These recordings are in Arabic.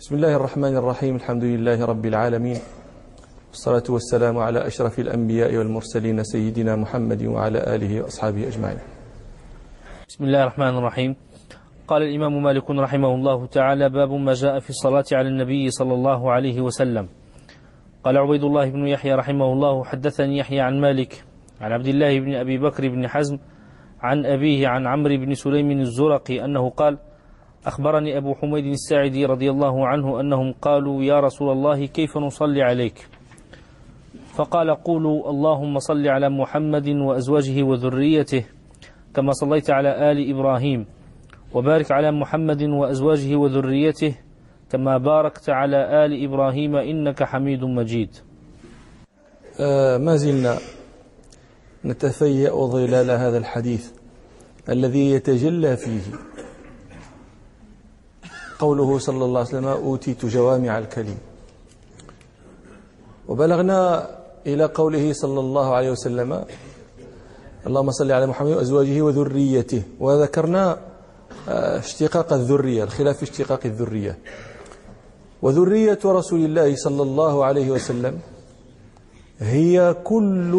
بسم الله الرحمن الرحيم الحمد لله رب العالمين والصلاة والسلام على أشرف الأنبياء والمرسلين سيدنا محمد وعلى آله وأصحابه أجمعين بسم الله الرحمن الرحيم قال الإمام مالك رحمه الله تعالى باب ما جاء في الصلاة على النبي صلى الله عليه وسلم قال عبيد الله بن يحيى رحمه الله حدثني يحيى عن مالك عن عبد الله بن أبي بكر بن حزم عن أبيه عن عمرو بن سليم الزرقي أنه قال أخبرني أبو حميد الساعدي رضي الله عنه أنهم قالوا يا رسول الله كيف نصلي عليك؟ فقال قولوا اللهم صل على محمد وأزواجه وذريته كما صليت على آل إبراهيم وبارك على محمد وأزواجه وذريته كما باركت على آل إبراهيم إنك حميد مجيد. آه ما زلنا نتفيأ ظلال هذا الحديث الذي يتجلى فيه. قوله صلى الله عليه وسلم أوتيت جوامع الكلم وبلغنا إلى قوله صلى الله عليه وسلم اللهم صل على محمد وأزواجه وذريته وذكرنا آه، اشتقاق الذرية الخلاف في اشتقاق الذرية. وذرية رسول الله صلى الله عليه وسلم هي كل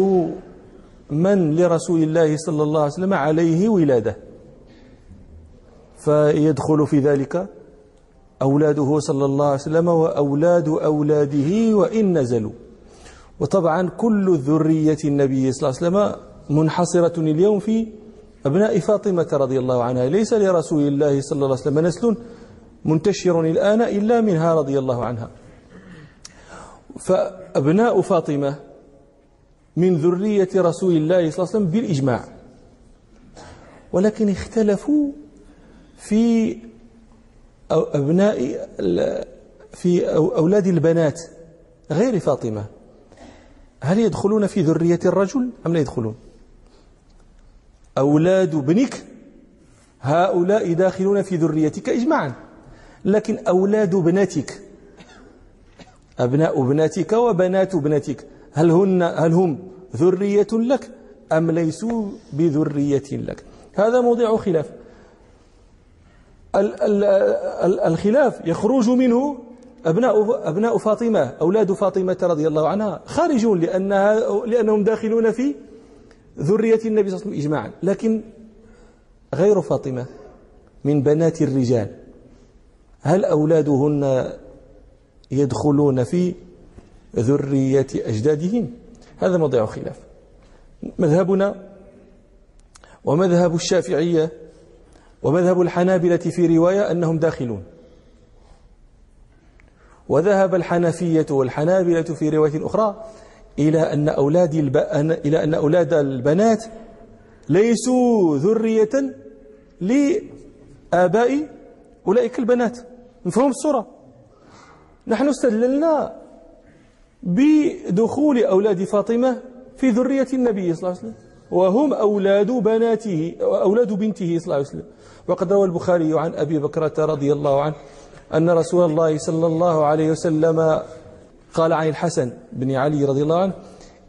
من لرسول الله صلى الله عليه وسلم عليه ولادة. فيدخل في ذلك أولاده صلى الله عليه وسلم وأولاد أولاده وإن نزلوا. وطبعا كل ذرية النبي صلى الله عليه وسلم منحصرة اليوم في أبناء فاطمة رضي الله عنها. ليس لرسول الله صلى الله عليه وسلم نسل منتشر الآن إلا منها رضي الله عنها. فأبناء فاطمة من ذرية رسول الله صلى الله عليه وسلم بالإجماع. ولكن اختلفوا في أبناء في أولاد البنات غير فاطمة. هل يدخلون في ذرية الرجل أم لا يدخلون؟ أولاد ابنك هؤلاء داخلون في ذريتك إجماعا. لكن أولاد ابنتك أبناء ابنتك وبنات ابنتك هل, هن هل هم ذرية لك أم ليسوا بذرية لك؟ هذا موضع خلاف. الخلاف يخرج منه أبناء أبناء فاطمة أولاد فاطمة رضي الله عنها خارجون لأنها لأنهم داخلون في ذرية النبي صلى الله عليه وسلم إجماعا. لكن غير فاطمة من بنات الرجال. هل أولادهن يدخلون في ذرية أجدادهم هذا موضع خلاف. مذهبنا ومذهب الشافعية ومذهب الحنابلة في رواية أنهم داخلون. وذهب الحنفية والحنابلة في رواية أخرى إلى أن أولاد الب... إلى أن أولاد البنات ليسوا ذرية لآباء أولئك البنات. نفهم الصورة؟ نحن استدللنا بدخول أولاد فاطمة في ذرية النبي صلى الله عليه وسلم وهم أولاد بناته أولاد بنته صلى الله عليه وسلم. وقد روى البخاري عن أبي بكرة رضي الله عنه أن رسول الله صلى الله عليه وسلم قال عن الحسن بن علي رضي الله عنه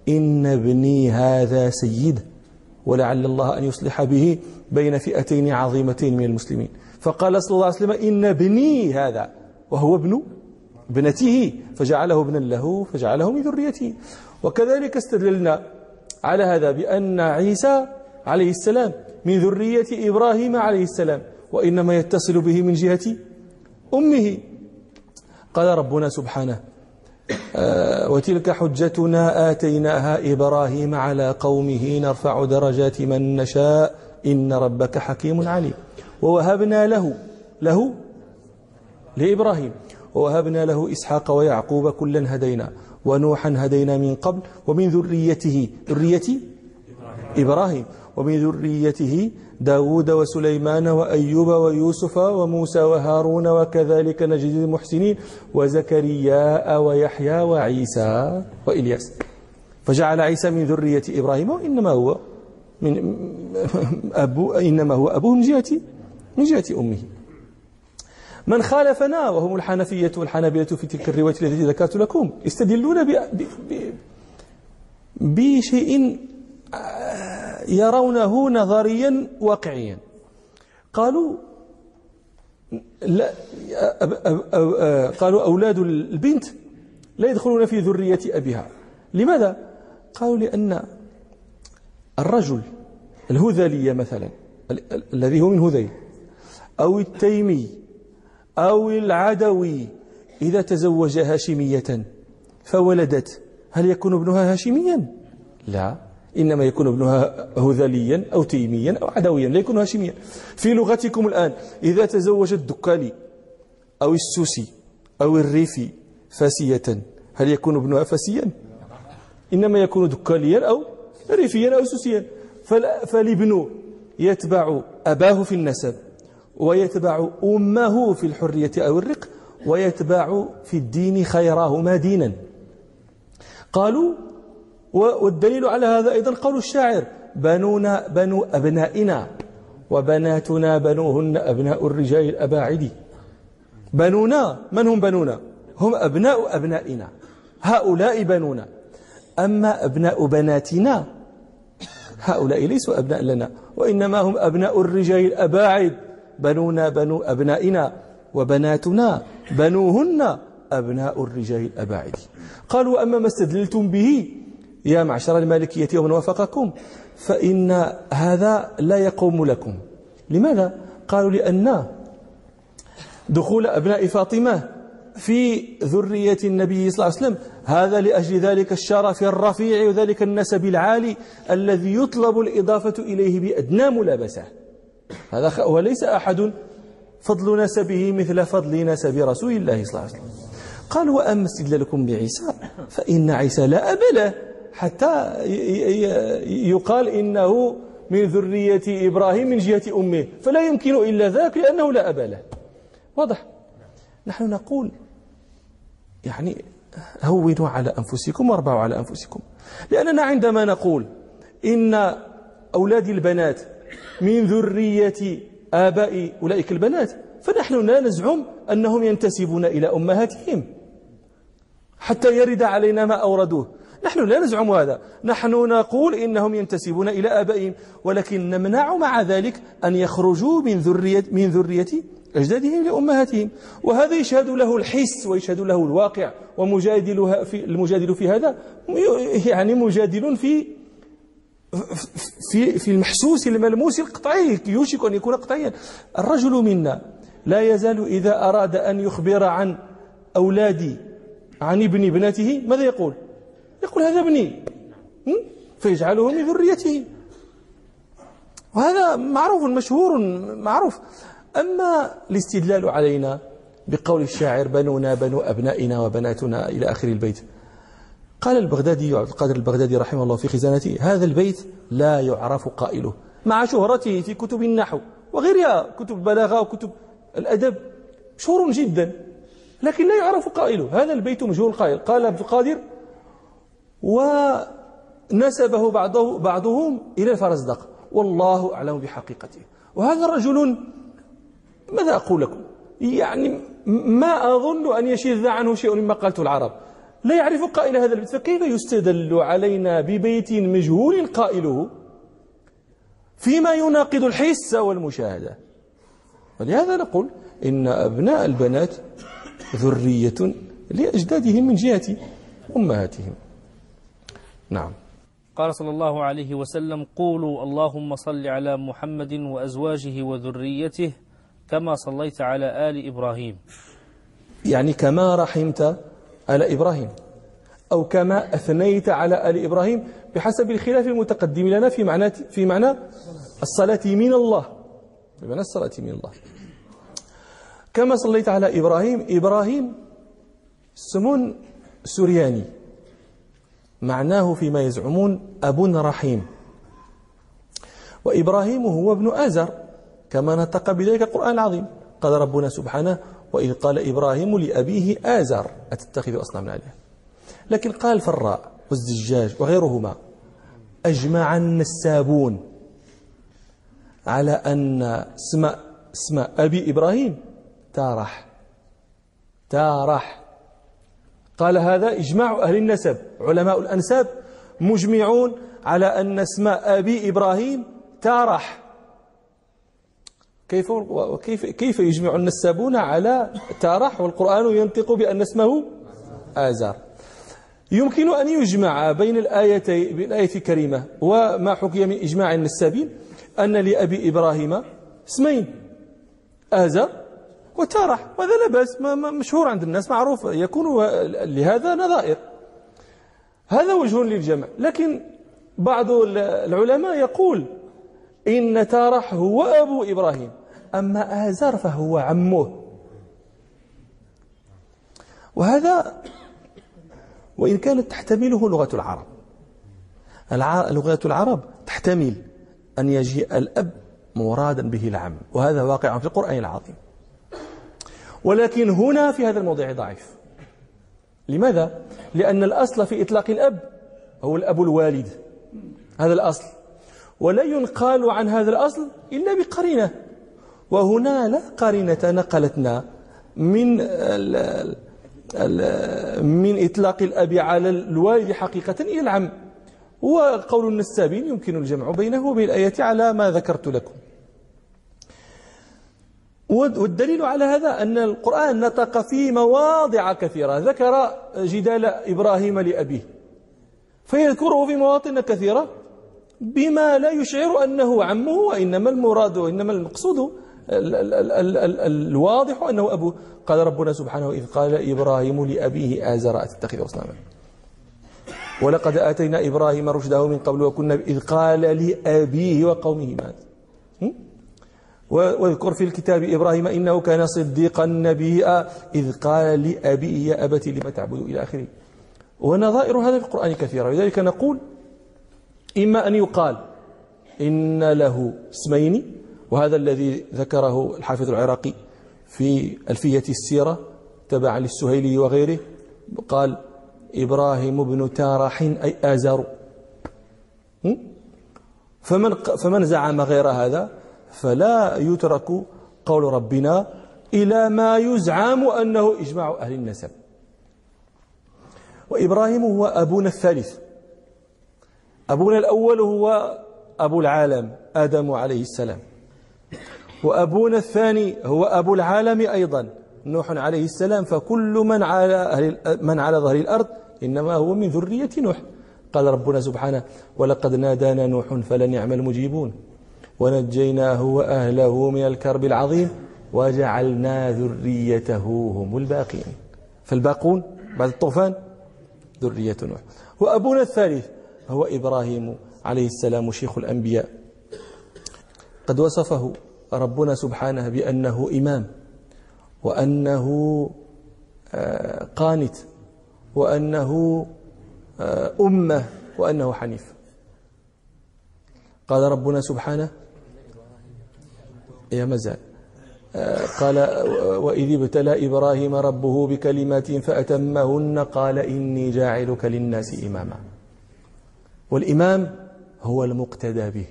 إن ابني هذا سيد ولعل الله أن يصلح به بين فئتين عظيمتين من المسلمين. فقال صلى الله عليه وسلم إن ابني هذا وهو ابن ابنته فجعله ابنا له فجعله من ذريته. وكذلك استدللنا على هذا بأن عيسى عليه السلام من ذرية إبراهيم عليه السلام وإنما يتصل به من جهة أمه. قال ربنا سبحانه آه، وتلك حجتنا آتيناها إبراهيم على قومه نرفع درجات من نشاء إن ربك حكيم عليم. ووهبنا له له لإبراهيم. ووهبنا له إسحاق ويعقوب كلا هدينا ونوحا هدينا من قبل ومن ذريته ذرية إبراهيم. ومن ذريته داود وسليمان وأيوب ويوسف وموسى وهارون وكذلك نجد المحسنين وزكرياء ويحيى وعيسى وإلياس. فجعل عيسى من ذرية إبراهيم وإنما هو من أبو إنما هو أبوه من جهة من جهة أمه. من خالفنا وهم الحنفية والحنابلة في تلك الرواية التي ذكرت لكم يستدلون بشيء يرونه نظريا واقعيا قالوا لا قالوا أولاد البنت لا يدخلون في ذرية أبيها لماذا؟ قالوا لأن الرجل الهذلية مثلا الذي هو من هذيل أو التيمي أو العدوي إذا تزوج هاشمية فولدت هل يكون ابنها هاشميا؟ لا إنما يكون ابنها هذليا أو تيميا أو عدويا لا يكون هاشميا. في لغتكم الآن إذا تزوج الدكالي أو السوسي أو الريفي فاسية هل يكون ابنها فاسيا؟ إنما يكون دكاليا أو ريفيا أو سوسيا. فالابن يتبع أباه في النسب ويتبع أمه في الحرية أو الرق ويتبع في الدين خيرهما دينا. قالوا والدليل على هذا أيضا قول الشاعر بنونا بنو أبنائنا وبناتنا بنوهن أبناء الرجال الأباعد. بنونا من هم بنونا؟ هم أبناء أبنائنا. هؤلاء بنونا. أما أبناء بناتنا هؤلاء ليسوا أبناء لنا وإنما هم أبناء الرجال الأباعد. بنونا بنو أبنائنا وبناتنا بنوهن أبناء الرجال الأباعد. قالوا أما ما استدللتم به يا معشر المالكية ومن وافقكم فإن هذا لا يقوم لكم. لماذا؟ قالوا لأن دخول أبناء فاطمة في ذرية النبي صلى الله عليه وسلم هذا لأجل ذلك الشرف الرفيع وذلك النسب العالي الذي يطلب الإضافة إليه بأدنى ملابسة. هذا وليس أحد فضل نسبه مثل فضل نسب رسول الله صلى الله عليه وسلم. قال وأما استدلالكم بعيسى فإن عيسى لا أب له. حتى يقال إنه من ذرية إبراهيم من جهة أمه فلا يمكن إلا ذاك لأنه لا أب له. واضح؟ نحن نقول يعني هونوا على أنفسكم واربعوا على أنفسكم. لأننا عندما نقول إن أولاد البنات من ذرية آباء أولئك البنات فنحن لا نزعم أنهم ينتسبون إلى أمهاتهم حتى يرد علينا ما أوردوه. نحن لا نزعم هذا. نحن نقول إنهم ينتسبون إلى آبائهم ولكن نمنع مع ذلك أن يخرجوا من ذرية, من ذرية أجدادهم لأمهاتهم. وهذا يشهد له الحس ويشهد له الواقع. ومجادلها في المجادل في هذا يعني مجادل في في في المحسوس الملموس القطعي. يوشك أن يكون قطعيا. الرجل منا لا يزال إذا أراد أن يخبر عن أولادي عن ابن ابنته ماذا يقول؟ يقول هذا ابني. فيجعله من ذريته. وهذا معروف مشهور معروف. أما الاستدلال علينا بقول الشاعر بنونا بنو أبنائنا وبناتنا إلى آخر البيت. قال البغدادي عبد القادر البغدادي رحمه الله في خزانته هذا البيت لا يعرف قائله. مع شهرته في كتب النحو وغيرها كتب البلاغة وكتب الأدب مشهور جدا لكن لا يعرف قائله. هذا البيت مجهول القائل قال عبد القادر ونسبه بعضه بعضهم إلى الفرزدق والله أعلم بحقيقته. وهذا رجل ماذا أقول لكم؟ يعني ما أظن أن يشذ عنه شيء مما قالته العرب. لا يعرف قائل هذا البيت فكيف يستدل علينا ببيت مجهول قائله فيما يناقض الحس والمشاهدة؟ ولهذا نقول إن أبناء البنات ذرية لأجدادهم من جهة أمهاتهم. نعم. قال صلى الله عليه وسلم قولوا اللهم صل على محمد وأزواجه وذريته كما صليت على آل إبراهيم. يعني كما رحمت على إبراهيم أو كما أثنيت على آل إبراهيم بحسب الخلاف المتقدم لنا في معنى في معنى الصلاة من الله. بمعنى الصلاة من الله. كما صليت على إبراهيم إبراهيم اسم سرياني معناه فيما يزعمون أب رحيم. وإبراهيم هو ابن آزر كما نطق بذلك القرآن العظيم. قال ربنا سبحانه وإذ قال إبراهيم لأبيه آزر أتتخذ أصنام آلهة لكن قال الفراء والزجاج وغيرهما أجمع النسابون على أن اسم اسم أبي إبراهيم تارح. تارح. قال هذا إجماع أهل النسب علماء الأنساب مجمعون على أن اسم أبي إبراهيم تارح. كيف وكيف كيف يجمع النسابون على تارح؟ والقرآن ينطق بأن اسمه آزار. يمكن أن يجمع بين الآيتين بالآية الكريمة وما حكي من إجماع النسابين أن لأبي إبراهيم اسمين آزر وتارح وهذا لا بأس مشهور عند الناس معروف يكون لهذا نظائر. هذا وجه للجمع. لكن بعض العلماء يقول إن تارح هو أبو إبراهيم أما آزر فهو عمه. وهذا وإن كانت تحتمله لغة العرب. لغة العرب تحتمل أن يجيء الأب مرادا به العم. وهذا واقع في القرآن العظيم. ولكن هنا في هذا الموضع ضعيف. لماذا؟ لأن الأصل في إطلاق الأب هو الأب الوالد هذا الأصل. ولا ينقال عن هذا الأصل إلا بقرينة. وهنا لا قرينة نقلتنا من من إطلاق الأب على الوالد حقيقة إلى العم. وقول النسابين يمكن الجمع بينه وبين الآية على ما ذكرت لكم. والدليل على هذا أن القرآن نطق في مواضع كثيرة. ذكر جدال إبراهيم لأبيه. فيذكره في مواطن كثيرة بما لا يشعر أنه عمه وإنما المراد وإنما المقصود الواضح أنه أبوه قال ربنا سبحانه إذ قال إبراهيم لأبيه آزر أتتخذ أصناما. ولقد آتينا إبراهيم رشده من قبل وكنا إذ قال لأبيه وقومه ماذا؟ واذكر في الكتاب إبراهيم إنه كان صديقا نبيا إذ قال لأبيه يا أبت لم تعبد إلى آخره. ونظائر هذا في القرآن كثيرة. لذلك نقول إما أن يقال إن له اسمين وهذا الذي ذكره الحافظ العراقي في ألفية السيرة تبعا للسهيلي وغيره قال إبراهيم بن تارح أي آزر فمن, فمن زعم غير هذا فلا يترك قول ربنا إلى ما يزعم أنه إجماع أهل النسب. وإبراهيم هو أبونا الثالث. أبونا الأول هو أبو العالم آدم عليه السلام. وأبونا الثاني هو أبو العالم أيضا نوح عليه السلام. فكل من على, أهل من على ظهر الأرض إنما هو من ذرية نوح. قال ربنا سبحانه ولقد نادانا نوح فلنعم المجيبون. ونجيناه وأهله من الكرب العظيم وجعلنا ذريته هم الباقين. فالباقون؟ بعد الطوفان؟ ذرية نوح. وأبونا الثالث هو إبراهيم عليه السلام شيخ الأنبياء. قد وصفه ربنا سبحانه بأنه إمام وأنه آه، قانت وأنه آه، أمة وأنه حنيف. قال ربنا سبحانه يا مزال. آه، قال وإذ ابتلى إبراهيم ربه بكلمات فأتمهن قال إني جاعلك للناس إماما. والإمام هو المقتدى به.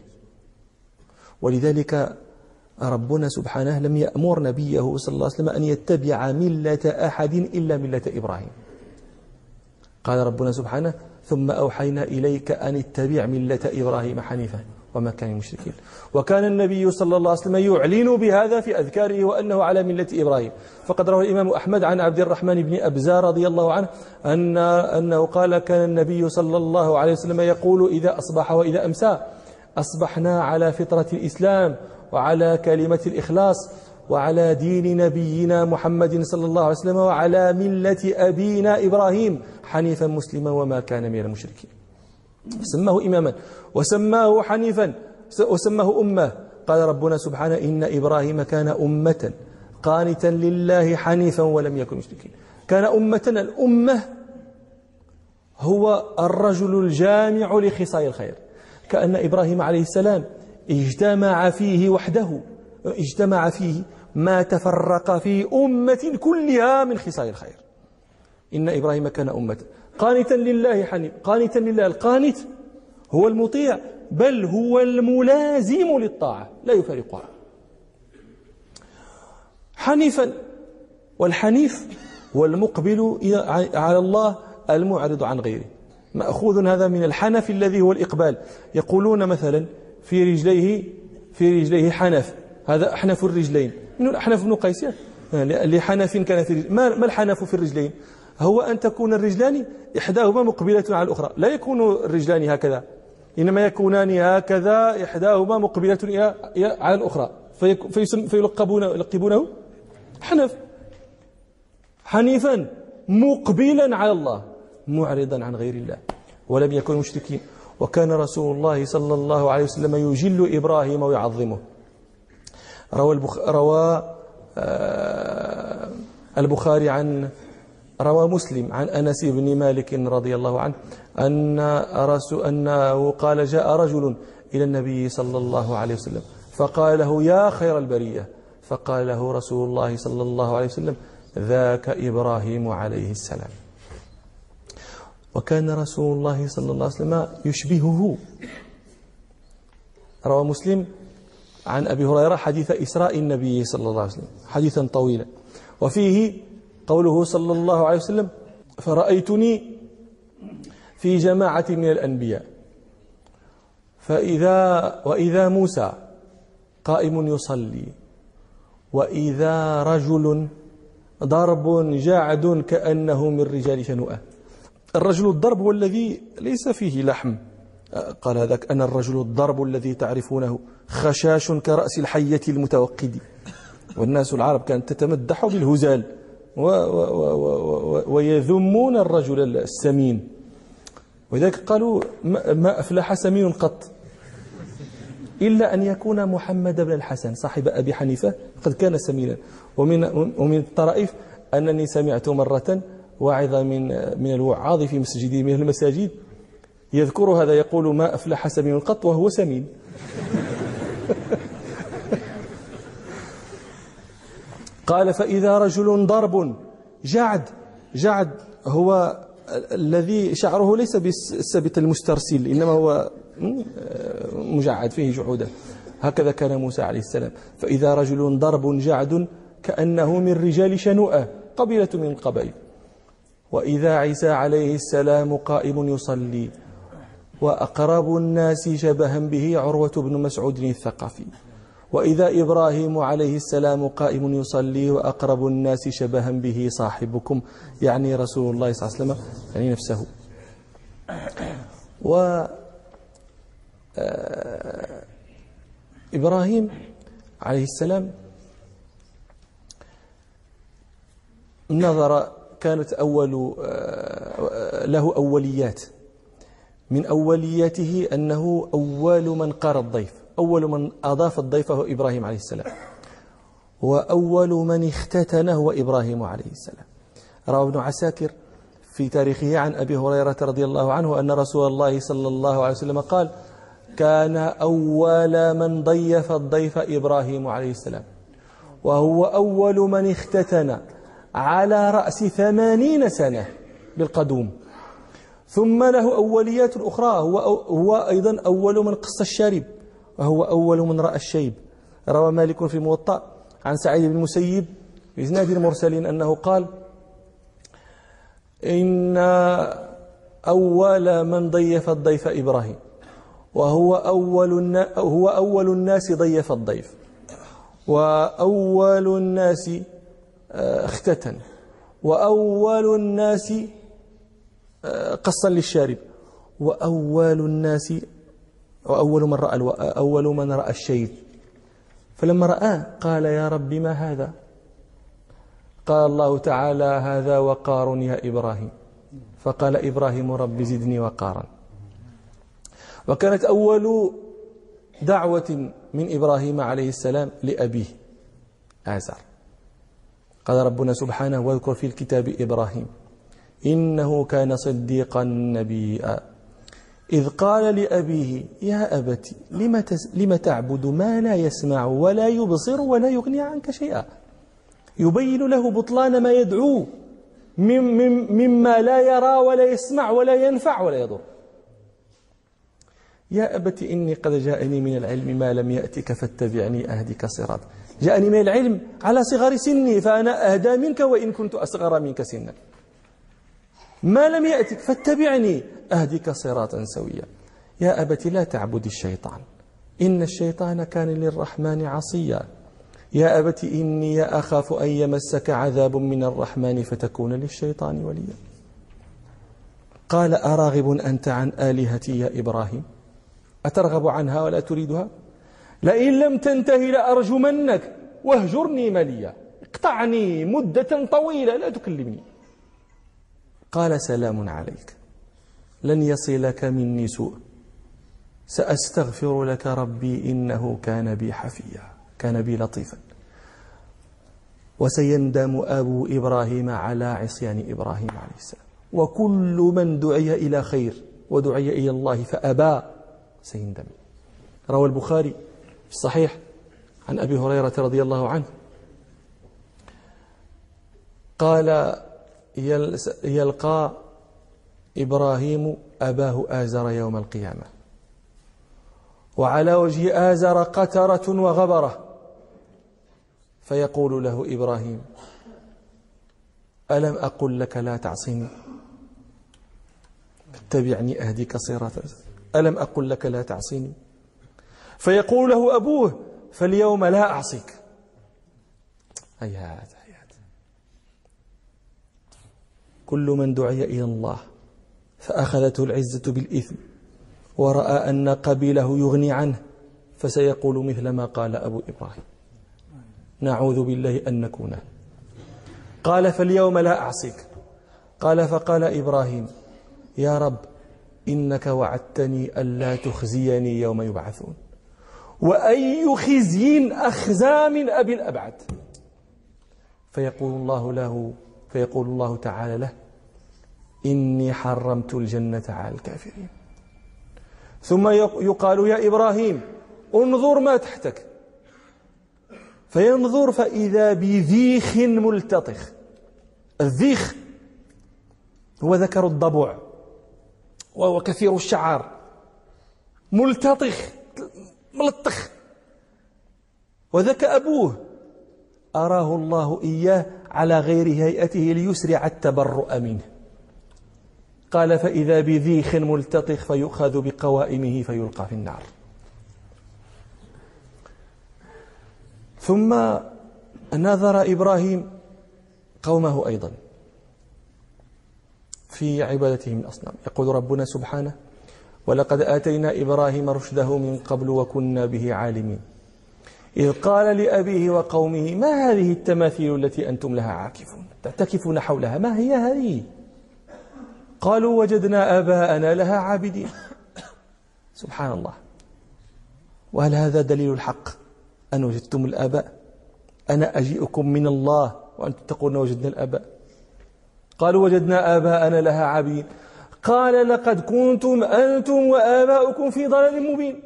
ولذلك ربنا سبحانه لم يأمر نبيه صلى الله عليه وسلم أن يتبع ملة أحد إلا ملة إبراهيم. قال ربنا سبحانه ثم أوحينا إليك أن اتبع ملة إبراهيم حنيفا. وما كان المشركين وكان النبي صلى الله عليه وسلم يعلن بهذا في أذكاره وأنه على ملة إبراهيم. فقد روى الإمام أحمد عن عبد الرحمن بن أبزار رضي الله عنه أن أنه قال كان النبي صلى الله عليه وسلم يقول إذا أصبح وإذا أمسى أصبحنا على فطرة الإسلام وعلى كلمة الإخلاص وعلى دين نبينا محمد صلى الله عليه وسلم وعلى ملة أبينا إبراهيم حنيفا مسلما وما كان من المشركين. سماه إماما وسماه حنيفا وسماه أمة. قال ربنا سبحانه إن إبراهيم كان أمة قانتا لله حنيفا ولم يكن مشركين. كان أمة الأمة هو الرجل الجامع لخصال الخير. كأن إبراهيم عليه السلام اجتمع فيه وحده اجتمع فيه ما تفرق في أمة كلها من خصال الخير. إن إبراهيم كان أمة. قانتا لله حنيف. قانتا لله. القانت هو المطيع بل هو الملازم للطاعة. لا يفارقها. حنيفا. والحنيف هو المقبل على الله المعرض عن غيره. مأخوذ هذا من الحنف الذي هو الإقبال. يقولون مثلا في رجليه في رجليه حنف. هذا أحنف الرجلين. من الأحنف بن قيس؟ لحنف كان في. ما الحنف في الرجلين؟ هو أن تكون الرجلان إحداهما مقبلة على الأخرى. لا يكون الرجلان هكذا إنما يكونان هكذا إحداهما مقبلة على الأخرى. فيلقبون يلقبونه حنف. حنيفا مقبلا على الله معرضا عن غير الله. ولم يكن مشركين. وكان رسول الله صلى الله عليه وسلم يجل إبراهيم ويعظمه. روى, البخ... روى آه البخاري عن روى مسلم عن أنس بن مالك رضي الله عنه أن أنه قال جاء رجل إلى النبي صلى الله عليه وسلم فقال له يا خير البرية فقال له رسول الله صلى الله عليه وسلم ذاك إبراهيم عليه السلام. وكان رسول الله صلى الله عليه وسلم يشبهه. روى مسلم عن أبي هريرة حديث إسراء النبي صلى الله عليه وسلم حديثا طويلا. وفيه قوله صلى الله عليه وسلم فرأيتني في جماعة من الأنبياء. فإذا وإذا موسى قائم يصلي وإذا رجل ضرب جعد كأنه من رجال شنوءة. الرجل الضرب والذي ليس فيه لحم. قال هذاك أنا الرجل الضرب الذي تعرفونه خشاش كرأس الحية المتوقد والناس العرب كانت تتمدح بالهزال. ويذمون الرجل السمين. ولذلك قالوا ما أفلح سمين قط. إلا أن يكون محمد بن الحسن صاحب أبي حنيفة قد كان سمينا. ومن ومن الطرائف أنني سمعت مرة واعظا من من الوعاظ في مسجد من المساجد يذكر هذا يقول ما أفلح سمين قط وهو سمين. قال فإذا رجل ضرب جعد جعد هو الذي شعره ليس بالسبت المسترسل إنما هو مجعد فيه جعودا هكذا كان موسى عليه السلام. فإذا رجل ضرب جعد كأنه من رجال شنوءة قبيلة من القبائل وإذا عيسى عليه السلام قائم يصلي. وأقرب الناس شبها به عروة بن مسعود الثقفي. وإذا إبراهيم عليه السلام قائم يصلي وأقرب الناس شبها به صاحبكم يعني رسول الله صلى الله عليه وسلم يعني نفسه. و آه، إبراهيم عليه السلام نظر كانت أول آه، له أوليات. من أولياته أنه أول من قار الضيف. أول من أضاف الضيف هو إبراهيم عليه السلام وأول من اختتن هو إبراهيم عليه السلام. روى ابن عساكر في تاريخه عن أبي هريرة رضي الله عنه أن رسول الله صلى الله عليه وسلم قال كان أول من ضيف الضيف إبراهيم عليه السلام وهو أول من اختتن على رأس ثمانين سنة بالقدوم. ثم له أوليات أخرى هو, هو أيضا أول من قص الشارب. وهو أول من رأى الشيب. روى مالك في موطأ عن سعيد بن المسيب بإسناد المرسلين أنه قال إن أول من ضيف الضيف إبراهيم وهو أول هو أول الناس ضيف الضيف وأول الناس آه، اختتن وأول الناس آه، قصا للشارب وأول الناس وأول من رأى أول من رأى الشيب فلما رآه قال يا رب ما هذا؟ قال الله تعالى هذا وقار يا إبراهيم. فقال إبراهيم رب زدني وقارا. وكانت أول دعوة من إبراهيم عليه السلام لأبيه آزر قال ربنا سبحانه واذكر في الكتاب إبراهيم إنه كان صديقا نبيا. إذ قال لأبيه يا أبت لم, تس لم تعبد ما لا يسمع ولا يبصر ولا يغني عنك شيئا؟ يبين له بطلان ما يدعو مما لا يرى ولا يسمع ولا ينفع ولا يضر. يا أبت إني قد جاءني من العلم ما لم يأتك فاتبعني أهدك صراط. جاءني من العلم على صغر سني فأنا أهدى منك وإن كنت أصغر منك سنا. ما لم يأتك فاتبعني. أهدك صراطا سويا. يا أبت لا تعبد الشيطان. إن الشيطان كان للرحمن عصيا. يا أبت إني أخاف أن يمسك عذاب من الرحمن فتكون للشيطان وليا. قال أراغب أنت عن آلهتي يا إبراهيم؟ أترغب عنها ولا تريدها؟ لئن لم تنتهي لأرجمنك واهجرني مليا. اقطعني مدة طويلة لا تكلمني. قال سلام عليك. لن يصلك مني سوء. سأستغفر لك ربي إنه كان بي حفيا كان بي لطيفا. وسيندم أبو إبراهيم على عصيان إبراهيم عليه السلام. وكل من دعي إلى خير ودعي إلى الله فأبى سيندم. روى البخاري في الصحيح عن أبي هريرة رضي الله عنه. قال يلقى إبراهيم أباه آزر يوم القيامة. وعلى وجه آزر قترة وغبرة. فيقول له إبراهيم ألم أقل لك لا تعصيني اتبعني أهدك صراطا. ألم أقل لك لا تعصيني فيقول له أبوه فاليوم لا أعصيك. هيهات هيهات كل من دعي إلى الله فأخذته العزة بالإثم ورأى أن قبيله يغني عنه فسيقول مثل ما قال أبو إبراهيم. نعوذ بالله أن نكونه قال فاليوم لا أعصيك. قال فقال إبراهيم يا رب إنك وعدتني ألا تخزيني يوم يبعثون. وأي خزي أخزى من أبي الأبعد. فيقول الله له فيقول الله تعالى له إني حرمت الجنة على الكافرين. ثم يقال يا إبراهيم انظر ما تحتك. فينظر فإذا بذيخ ملتطخ. الذيخ هو ذكر الضبع وهو كثير الشعر ملتطخ ملطخ. وذاك أبوه أراه الله إياه على غير هيئته ليسرع التبرؤ منه. قال فإذا بذيخ ملتطخ فيؤخذ بقوائمه فيلقى في النار. ثم نظر إبراهيم قومه أيضا في عبادتهم الأصنام يقول ربنا سبحانه ولقد آتينا إبراهيم رشده من قبل وكنا به عالمين. إذ قال لأبيه وقومه ما هذه التماثيل التي أنتم لها عاكفون تعتكفون حولها ما هي هذه؟ قالوا وجدنا آباءنا لها عابدين. سبحان الله. وهل هذا دليل الحق؟ أن وجدتم الآباء؟ أنا أجيئكم من الله وأنتم تقولون وجدنا الآباء. قالوا وجدنا آباءنا لها عابدين. قال لقد كنتم أنتم وآباؤكم في ضلال مبين.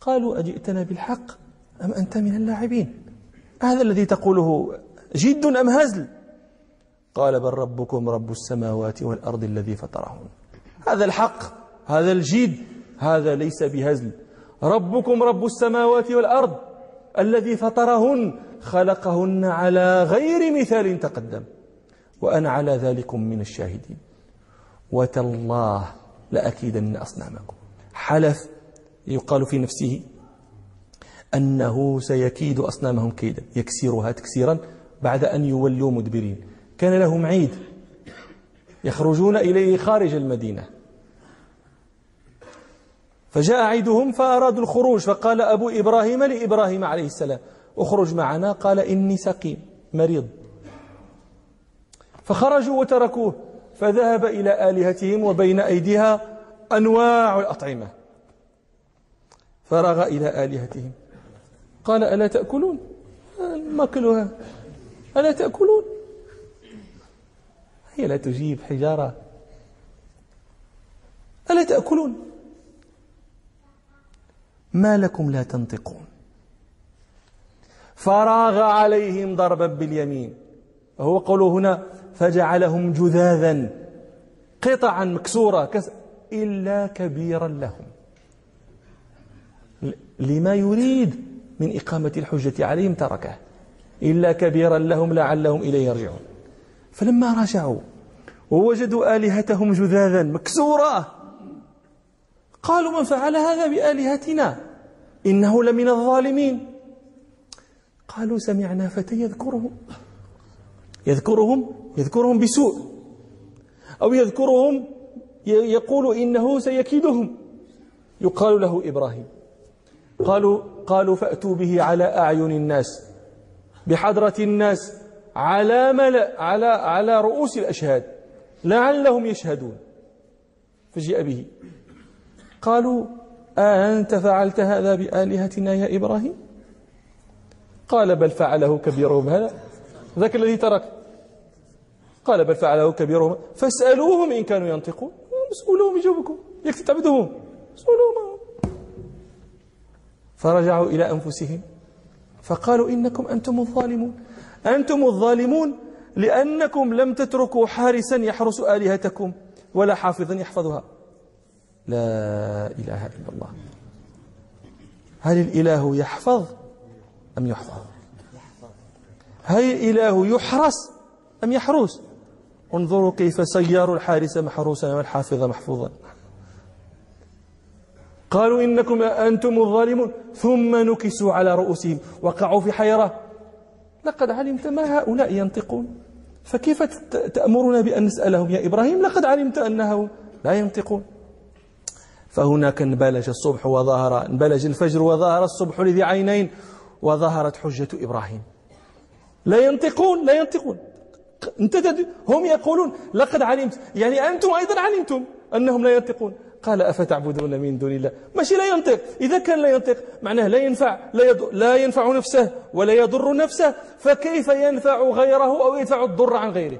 قالوا أجئتنا بالحق أم أنت من اللاعبين؟ هذا الذي تقوله جد أم هزل؟ قال بل ربكم رب السماوات والأرض الذي فطرهن. هذا الحق هذا الجد هذا ليس بهزل. ربكم رب السماوات والأرض الذي فطرهن خلقهن على غير مثال تقدم. وأنا على ذلكم من الشاهدين. وتالله لأكيدن أصنامكم. حلف يقال في نفسه أنه سيكيد أصنامهم كيدا. يكسرها تكسيرا بعد أن يولوا مدبرين. كان لهم عيد. يخرجون إليه خارج المدينة. فجاء عيدهم فأرادوا الخروج فقال أبو إبراهيم لإبراهيم عليه السلام اخرج معنا. قال إني سقيم مريض. فخرجوا وتركوه فذهب إلى آلهتهم وبين أيديها أنواع الأطعمة. فرغ إلى آلهتهم. قال ألا تأكلون؟ ماكلها ألا تأكلون؟ هي لا تجيب حجارة. ألا تأكلون؟ ما لكم لا تنطقون. فراغ عليهم ضربا باليمين. وهو قوله هنا فجعلهم جذاذا قطعا مكسورة إلا كبيرا لهم. لما يريد من إقامة الحجة عليهم تركه. إلا كبيرا لهم لعلهم إليه يرجعون. فلما رجعوا ووجدوا آلهتهم جذاذا مكسورة. قالوا من فعل هذا بآلهتنا؟ إنه لمن الظالمين. قالوا سمعنا فتى يذكرهم. يذكرهم؟ يذكرهم بسوء. أو يذكرهم يقول إنه سيكيدهم. يقال له إبراهيم. قالوا قالوا فأتوا به على أعين الناس بحضرة الناس. على على على رؤوس الأشهاد. لعلهم يشهدون. فجيء به. قالوا أنت فعلت هذا بآلهتنا يا إبراهيم؟ قال بل فعله كبيرهم هذا. ذاك الذي ترك. قال بل فعله كبيرهم فاسألوهم إن كانوا ينطقون. اسألوهم يجاوبكم. يك تعبدوهم اسألوهم. فرجعوا إلى أنفسهم. فقالوا إنكم أنتم الظالمون. أنتم الظالمون لأنكم لم تتركوا حارسا يحرس آلهتكم ولا حافظا يحفظها. لا إله إلا الله. هل الإله يحفظ أم يحفظ؟ هل الإله يحرس أم يحرس؟ انظروا كيف سيروا الحارس محروسا والحافظ محفوظا. قالوا إنكم أنتم الظالمون. ثم نكسوا على رؤوسهم. وقعوا في حيرة. لقد علمت ما هؤلاء ينطقون. فكيف تأمرنا بأن نسألهم؟ يا إبراهيم لقد علمت أنهم لا ينطقون. فهناك انبلج الصبح وظهر انبلج الفجر وظهر الصبح لذي عينين وظهرت حجة إبراهيم. لا ينطقون لا ينطقون. انت هم يقولون لقد علمت. يعني أنتم أيضا علمتم أنهم لا ينطقون. قال أفتعبدون من دون الله؟ ماشي لا ينطق. إذا كان لا ينطق معناه لا ينفع لا, يضر لا ينفع نفسه ولا يضر نفسه. فكيف ينفع غيره أو يدفع الضر عن غيره؟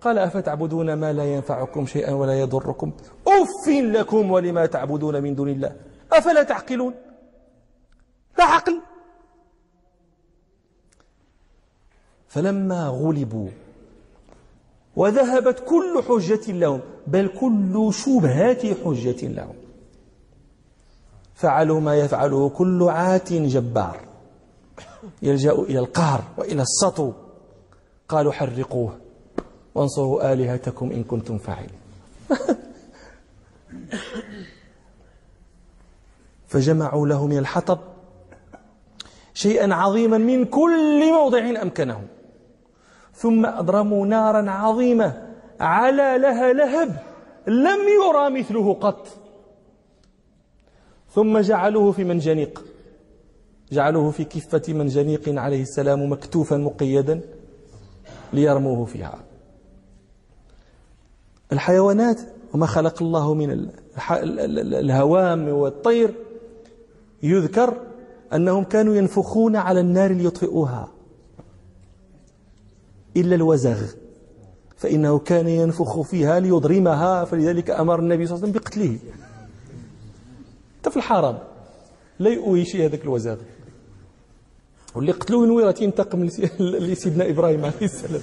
قال أفتعبدون ما لا ينفعكم شيئا ولا يضركم؟ أف لكم ولما تعبدون من دون الله. أفلا تعقلون؟ لا عقل. فلما غلبوا وذهبت كل حجة لهم بل كل شبهات حجة لهم. فعلوا ما يفعله كل عات جبار. يلجأ إلى القهر وإلى السطو. قالوا حرقوه. وانصروا آلهتكم إن كنتم فاعلين. فجمعوا له من الحطب شيئا عظيما من كل موضع أمكنهم ثم أضرموا نارا عظيمة على لها لهب لم يرى مثله قط. ثم جعلوه في منجنيق جعلوه في كفة منجنيق عليه السلام مكتوفا مقيدا ليرموه فيها. الحيوانات وما خلق الله من الهوام والطير يذكر أنهم كانوا ينفخون على النار ليطفئوها. إلا الوزغ. فإنه كان ينفخ فيها ليضرمها فلذلك أمر النبي صلى الله عليه وسلم بقتله. حتى في الحرم لا يؤوي شيء هذاك الوزغ واللي قتلوه نويرة ينتقم لسيدنا إبراهيم عليه السلام.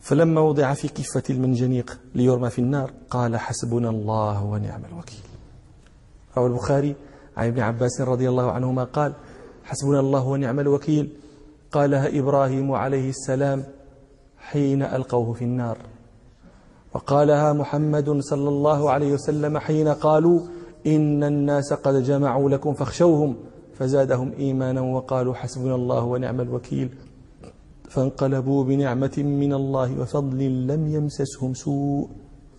فلما وضع في كفة المنجنيق ليرمى في النار قال حسبنا الله ونعم الوكيل. روى البخاري عن ابن عباس رضي الله عنهما قال حسبنا الله ونعم الوكيل. قالها إبراهيم عليه السلام حين ألقوه في النار. وقالها محمد صلى الله عليه وسلم حين قالوا إن الناس قد جمعوا لكم فاخشوهم فزادهم إيمانا وقالوا حسبنا الله ونعم الوكيل. فانقلبوا بنعمة من الله وفضل لم يمسسهم سوء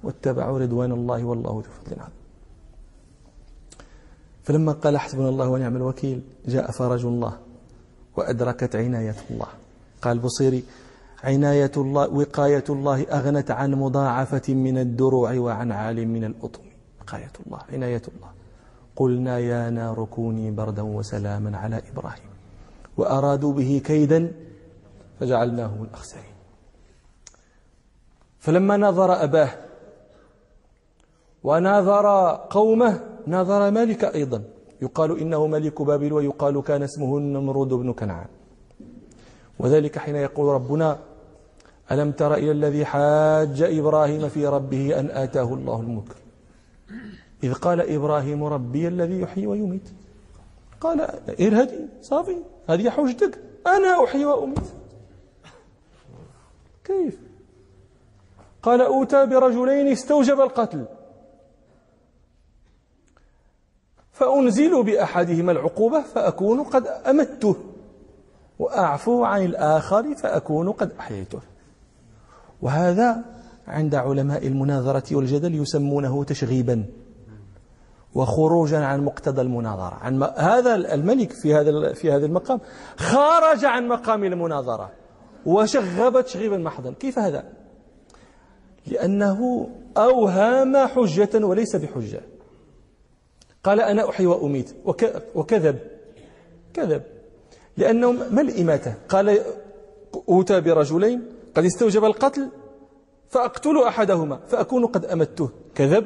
واتبعوا رضوان الله والله ذو فضل عظيم. فلما قال حسبنا الله ونعم الوكيل جاء فرج الله. وأدركت عناية الله. قال بصيري عناية الله وقاية الله أغنت عن مضاعفة من الدروع وعن عال من الأطم. وقاية الله عناية الله. قلنا يا نار كوني بردا وسلاما على إبراهيم. وأرادوا به كيدا فجعلناه الأخسرين فلما نظر أباه وناظر قومه ناظر مالك أيضا. يقال إنه ملك بابل ويقال كان اسمه النمرود بن كنعان. وذلك حين يقول ربنا ألم تر إلى الذي حاج إبراهيم في ربه أن آتاه الله الملك؟ إذ قال إبراهيم ربي الذي يحيي ويميت. قال ارهدي صافي هذه حجتك أنا أحيي وأميت. كيف؟ قال أوتى برجلين استوجب القتل. فأنزل بأحدهما العقوبة فأكون قد أمته وأعفو عن الآخر فأكون قد أحييته. وهذا عند علماء المناظرة والجدل يسمونه تشغيبا وخروجا عن مقتضى المناظرة. عن هذا الملك في هذا في هذا المقام خرج عن مقام المناظرة وشغب تشغيبا محضا. كيف هذا؟ لأنه أوهام حجة وليس بحجة. قال أنا أحيي وأميت. وكذب. كذب. لأنه ما الإماتة؟ قال أوتى برجلين قد استوجب القتل فأقتل أحدهما فأكون قد أمته كذب.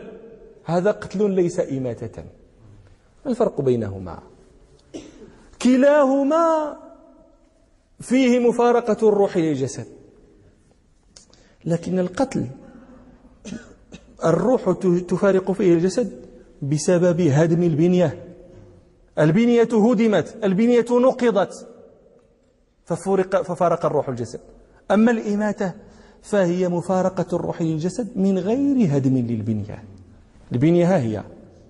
هذا قتل ليس إماتة. ما الفرق بينهما؟ كلاهما فيه مفارقة الروح للجسد. لكن القتل الروح تفارق فيه الجسد؟ بسبب هدم البنية. البنية هدمت البنية نقضت. ففارق, ففارق الروح الجسد. أما الإماتة فهي مفارقة الروح للجسد من غير هدم للبنية. البنية ها هي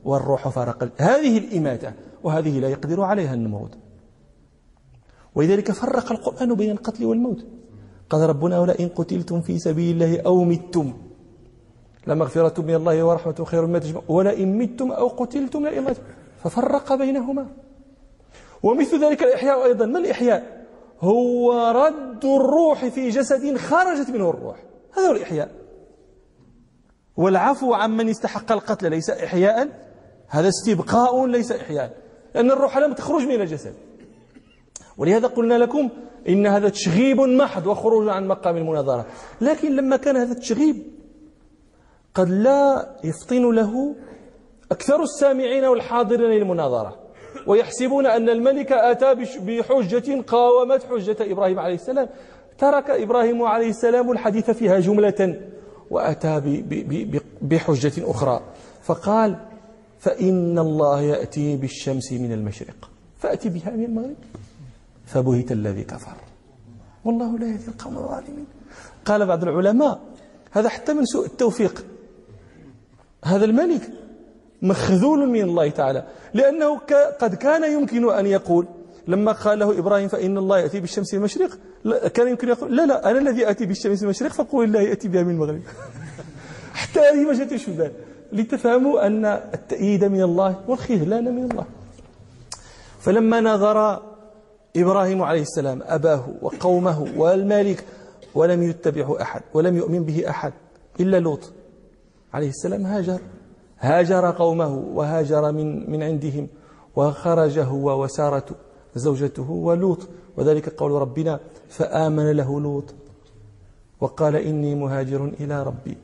والروح فارق هذه الإماتة وهذه لا يقدر عليها النمرود. ولذلك فرق القرآن بين القتل والموت. قال ربنا ولئن قتلتم في سبيل الله أو متم. لمغفرة من الله ورحمة خير مما تجمع ولئن متم أو قتلتم لئن ففرق بينهما. ومثل ذلك الإحياء أيضا. ما الإحياء؟ هو رد الروح في جسد خرجت منه الروح. هذا هو الإحياء. والعفو عمن استحق القتل ليس إحياء. هذا استبقاء ليس إحياء. لأن الروح لم تخرج من الجسد. ولهذا قلنا لكم إن هذا تشغيب محض وخروج عن مقام المناظرة. لكن لما كان هذا التشغيب قد لا يفطن له أكثر السامعين والحاضرين للمناظرة. ويحسبون أن الملك أتى بحجة قاومت حجة إبراهيم عليه السلام. ترك إبراهيم عليه السلام الحديث فيها جملة وأتى بحجة أخرى. فقال فإن الله يأتي بالشمس من المشرق. فأتي بها من المغرب. فبهت الذي كفر. والله لا يهدي القوم الظالمين. قال بعض العلماء هذا حتى من سوء التوفيق. هذا الملك مخذول من الله تعالى لأنه قد كان يمكن أن يقول لما قال له إبراهيم فإن الله يأتي بالشمس من المشرق كان يمكن يقول لا لا أنا الذي أتي بالشمس من المشرق فقول الله يأتي بها من المغرب. حتى هذه في البال لتفهموا أن التأييد من الله والخذلان من الله. فلما نظر إبراهيم عليه السلام أباه وقومه والمالك ولم يتبعه أحد ولم يؤمن به أحد إلا لوط. عليه السلام هاجر. هاجر قومه وهاجر من من عندهم. وخرج هو وسارة زوجته ولوط. وذلك قول ربنا فآمن له لوط. وقال إني مهاجر إلى ربي.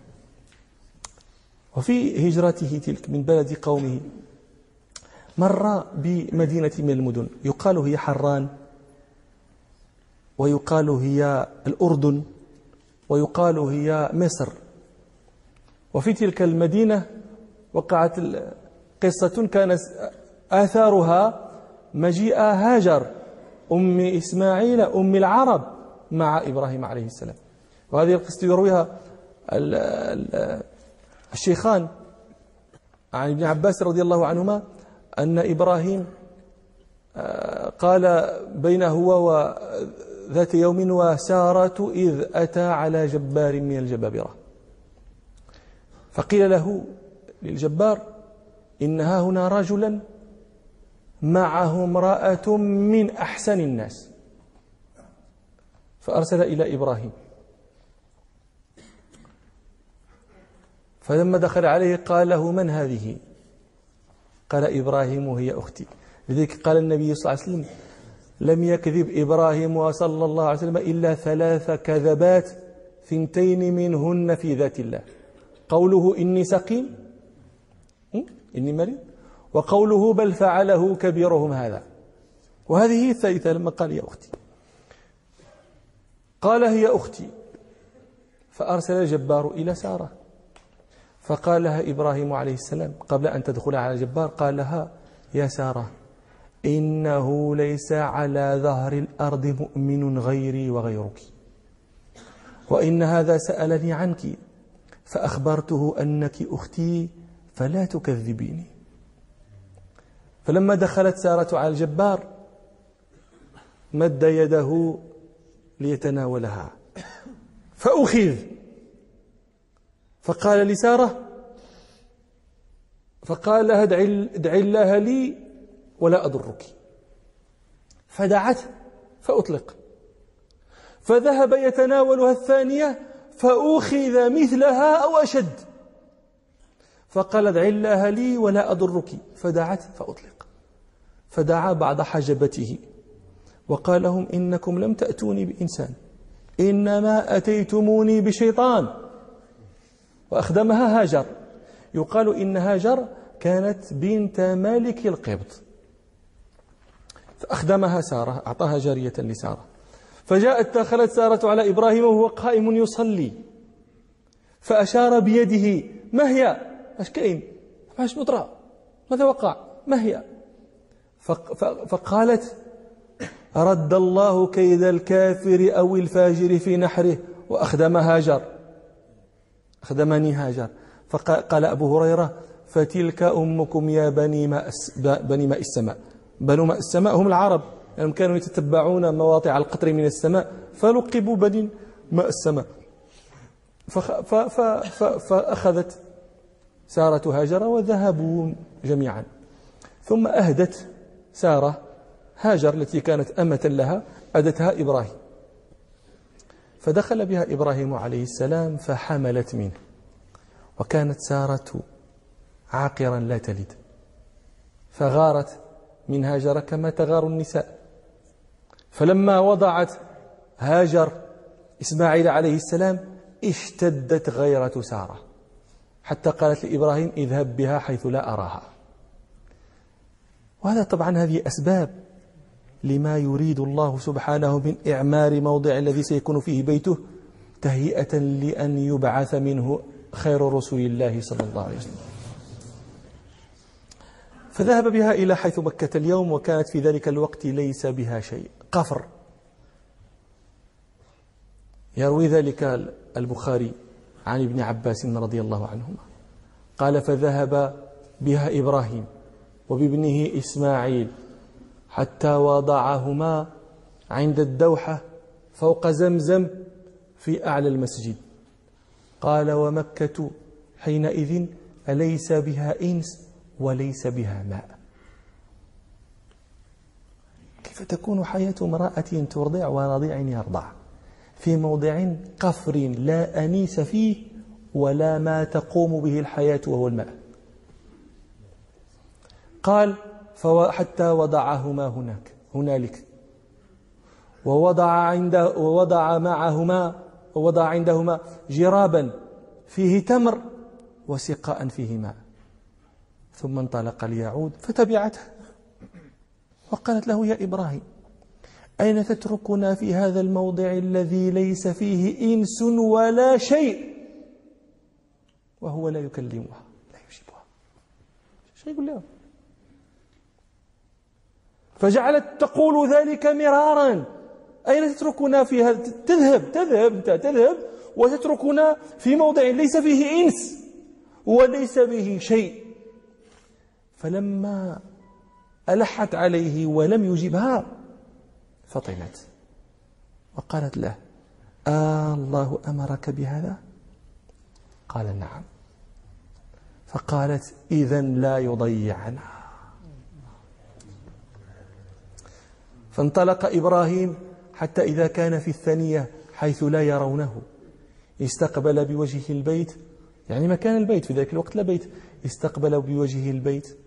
وفي هجرته تلك من بلد قومه مر بمدينة من المدن. يقال هي حران. ويقال هي الأردن. ويقال هي مصر. وفي تلك المدينة وقعت قصة كان آثارها مجيء هاجر أم إسماعيل أم العرب مع إبراهيم عليه السلام. وهذه القصة يرويها الشيخان عن ابن عباس رضي الله عنهما أن إبراهيم آه، قال بين هو وذات يوم وسارة إذ أتى على جبار من الجبابرة. فقيل له للجبار إنها هنا رجلا معه امرأة من أحسن الناس. فأرسل إلى إبراهيم. فلما دخل عليه قال له من هذه؟ قال إبراهيم هي أختي. لذلك قال النبي صلى الله عليه وسلم لم يكذب إبراهيم صلى الله عليه وسلم إلا ثلاث كذبات ثنتين منهن في ذات الله. قوله إني سقيم. إني مريض. وقوله بل فعله كبيرهم هذا. وهذه الثالثة لما قال يا أختي. قال هي أختي. فأرسل الجبار إلى سارة. فقال لها إبراهيم عليه السلام قبل أن تدخل على الجبار قال لها يا سارة إنه ليس على ظهر الأرض مؤمن غيري وغيرك. وإن هذا سألني عنك. فأخبرته أنك أختي فلا تكذبيني. فلما دخلت سارة على الجبار مد يده ليتناولها. فأخذ. فقال لسارة فقال لها أدعي الله لي ولا أضرك. فدعته فأطلق. فذهب يتناولها الثانية فأخذ مثلها أو أشد. فقال ادعي الله لي ولا أضرك. فدعت فأطلق. فدعا بعض حجبته. وقال لهم إنكم لم تأتوني بإنسان. إنما أتيتموني بشيطان. وأخدمها هاجر. يقال إن هاجر كانت بنت مالك القبط. فأخدمها سارة أعطاها جارية لسارة. فجاءت دخلت سارة على إبراهيم وهو قائم يصلي. فأشار بيده ما هي؟ أش كاين؟ أش مطرى ماذا وقع؟ ما هي؟ فقالت رد الله كيد الكافر أو الفاجر في نحره وأخدم هاجر. أخدمني هاجر. فقال أبو هريرة فتلك أمكم يا بني ماء, بني ماء السماء. بنو ماء السماء هم العرب. يعني كانوا يتتبعون مواطع القطر من السماء فلقبوا بني ماء السماء. فأخذت سارة هاجر وذهبوا جميعا. ثم أهدت سارة هاجر التي كانت أمة لها أدتها إبراهيم. فدخل بها إبراهيم عليه السلام فحملت منه. وكانت سارة عاقرا لا تلد. فغارت من هاجر كما تغار النساء. فلما وضعت هاجر إسماعيل عليه السلام اشتدت غيرة سارة. حتى قالت لإبراهيم اذهب بها حيث لا أراها. وهذا طبعا هذه أسباب لما يريد الله سبحانه من إعمار موضع الذي سيكون فيه بيته تهيئة لأن يبعث منه خير رسول الله صلى الله عليه وسلم. فذهب بها إلى حيث مكة اليوم وكانت في ذلك الوقت ليس بها شيء. قفر يروي ذلك البخاري عن ابن عباس رضي الله عنهما. قال فذهب بها إبراهيم وبابنه إسماعيل حتى وضعهما عند الدوحة فوق زمزم في أعلى المسجد. قال ومكة حينئذ أليس بها إنس وليس بها ماء. كيف تكون حياة امرأة ترضع ورضيع يرضع. في موضع قفر لا أنيس فيه ولا ما تقوم به الحياة وهو الماء. قال حتى وضعهما هناك هنالك. ووضع عند ووضع معهما ووضع عندهما جرابا فيه تمر وسقاء فيه ماء. ثم انطلق ليعود فتبعته. وقالت له يا إبراهيم أين تتركنا في هذا الموضع الذي ليس فيه إنس ولا شيء? وهو لا يكلمها لا يجيبها. شو يقول لهم فجعلت تقول ذلك مرارا. أين تتركنا في هذا؟ تذهب تذهب أنت تذهب وتتركنا في موضع ليس فيه إنس وليس به شيء. فلما ألحت عليه ولم يجبها؟ فطنت. وقالت له آه الله أمرك بهذا؟ قال نعم. فقالت إذا لا يضيعنا. فانطلق إبراهيم حتى إذا كان في الثانية حيث لا يرونه. استقبل بوجهه البيت يعني مكان البيت في ذلك الوقت لا بيت. استقبل بوجهه البيت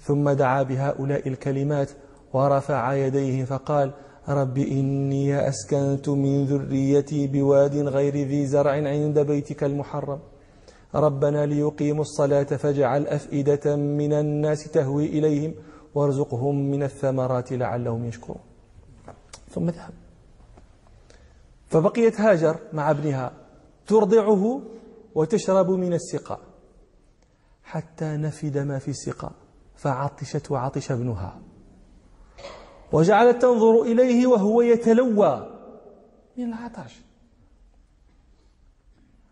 ثم دعا بهؤلاء الكلمات ورفع يديه فقال رب إني أسكنت من ذريتي بواد غير ذي زرع عند بيتك المحرم. ربنا ليقيموا الصلاة فاجعل أفئدة من الناس تهوي إليهم وارزقهم من الثمرات لعلهم يشكرون. ثم ذهب. فبقيت هاجر مع ابنها ترضعه وتشرب من السقاء حتى نفد ما في السقاء. فعطشت وعطش ابنها. وجعلت تنظر إليه وهو يتلوى من العطش.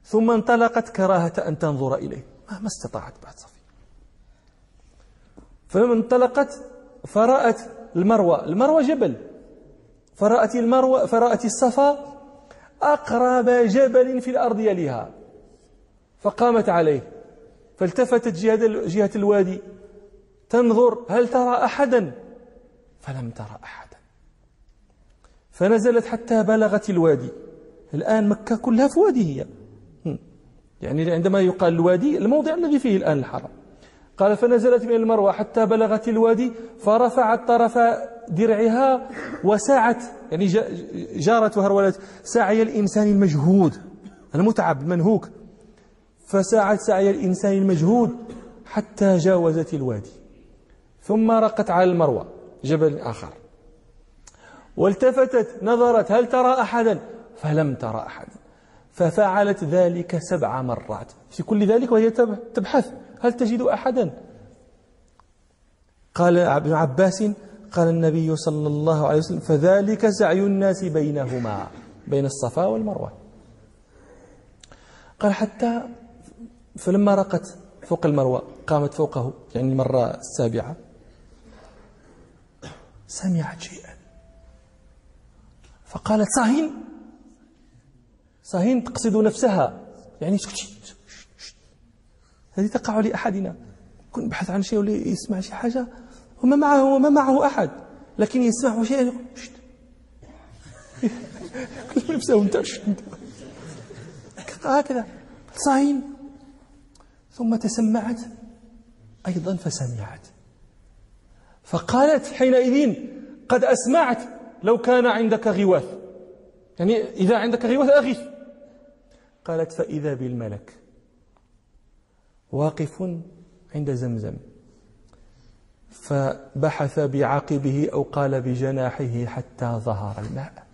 ثم انطلقت كراهة أن تنظر إليه. ما استطاعت بعد صفية فلما انطلقت فرأت المروة. المروة جبل. فرأت المروة فرأت الصفا أقرب جبل في الأرض يليها. فقامت عليه. فالتفتت جهة الوادي. تنظر هل ترى أحدا؟ فلم ترى أحدا. فنزلت حتى بلغت الوادي. الآن مكة كلها في وادي هي. يعني عندما يقال الوادي الموضع الذي فيه الآن الحرم. قال فنزلت من المروة حتى بلغت الوادي فرفعت طرف درعها وسعت يعني جارت وهرولت سعي الإنسان المجهود. المتعب المنهوك. فسعت سعي الإنسان المجهود حتى جاوزت الوادي. ثم رقت على المروة جبل آخر. والتفتت نظرت هل ترى أحدا؟ فلم ترى أحدا. ففعلت ذلك سبع مرات. في كل ذلك وهي تبحث هل تجد أحدا؟ قال ابن عباس قال النبي صلى الله عليه وسلم فذلك سعي الناس بينهما بين الصفا والمروة. قال حتى فلما رقت فوق المروة قامت فوقه يعني المرة السابعة. سمعت شيئا. فقالت صاهين صاهين تقصد نفسها. يعني هذه تقع لأحدنا. كن بحث عن شيء يسمع شي حاجة. وما معه وما معه أحد. لكن يسمع يقول شت. كل نفسه انت هكذا. صاهين ثم تسمعت. أيضا فسمعت. فقالت حينئذ قد أسمعت لو كان عندك غواث. يعني إذا عندك غواث أغث. قالت فإذا بالملك. واقف عند زمزم. فبحث بعقبه أو قال بجناحه حتى ظهر الماء.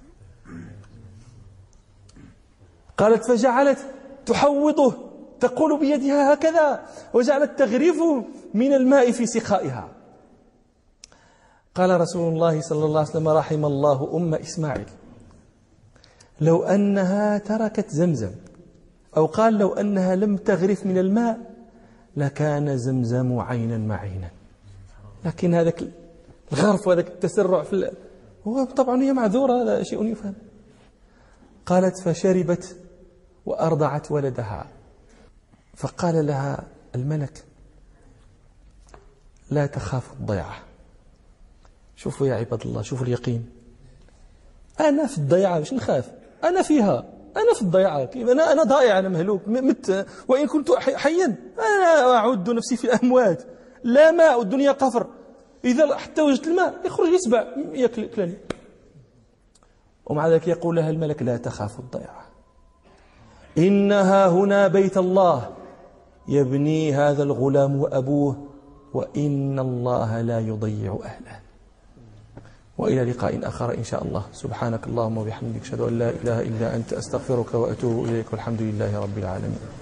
قالت فجعلت تحوطه تقول بيدها هكذا وجعلت تغرفه من الماء في سقائها قال رسول الله صلى الله عليه وسلم رحم الله أم إسماعيل. لو أنها تركت زمزم أو قال لو أنها لم تغرف من الماء لكان زمزم عينا معينا. لكن هذاك الغرف وهذاك التسرع في هو طبعا هي معذورة هذا شيء يفهم. قالت فشربت وأرضعت ولدها. فقال لها الملك لا تخاف الضيعة. شوفوا يا عباد الله شوفوا اليقين. أنا في الضيعة مش نخاف؟ أنا فيها أنا في الضيعة أنا أنا ضائع أنا مهلوك مت وإن كنت حيا أنا أعد نفسي في الأموات. لا ماء والدنيا قفر. إذا حتى وجدت الماء يخرج يسبع يأكلني. ومع ذلك يقول لها الملك لا تخاف الضيعة. إنها هنا بيت الله. يبني هذا الغلام وأبوه وإن الله لا يضيع أهله. وإلى لقاء آخر إن شاء الله. سبحانك اللهم وبحمدك أشهد أن لا إله إلا أنت أستغفرك وأتوب إليك والحمد لله رب العالمين.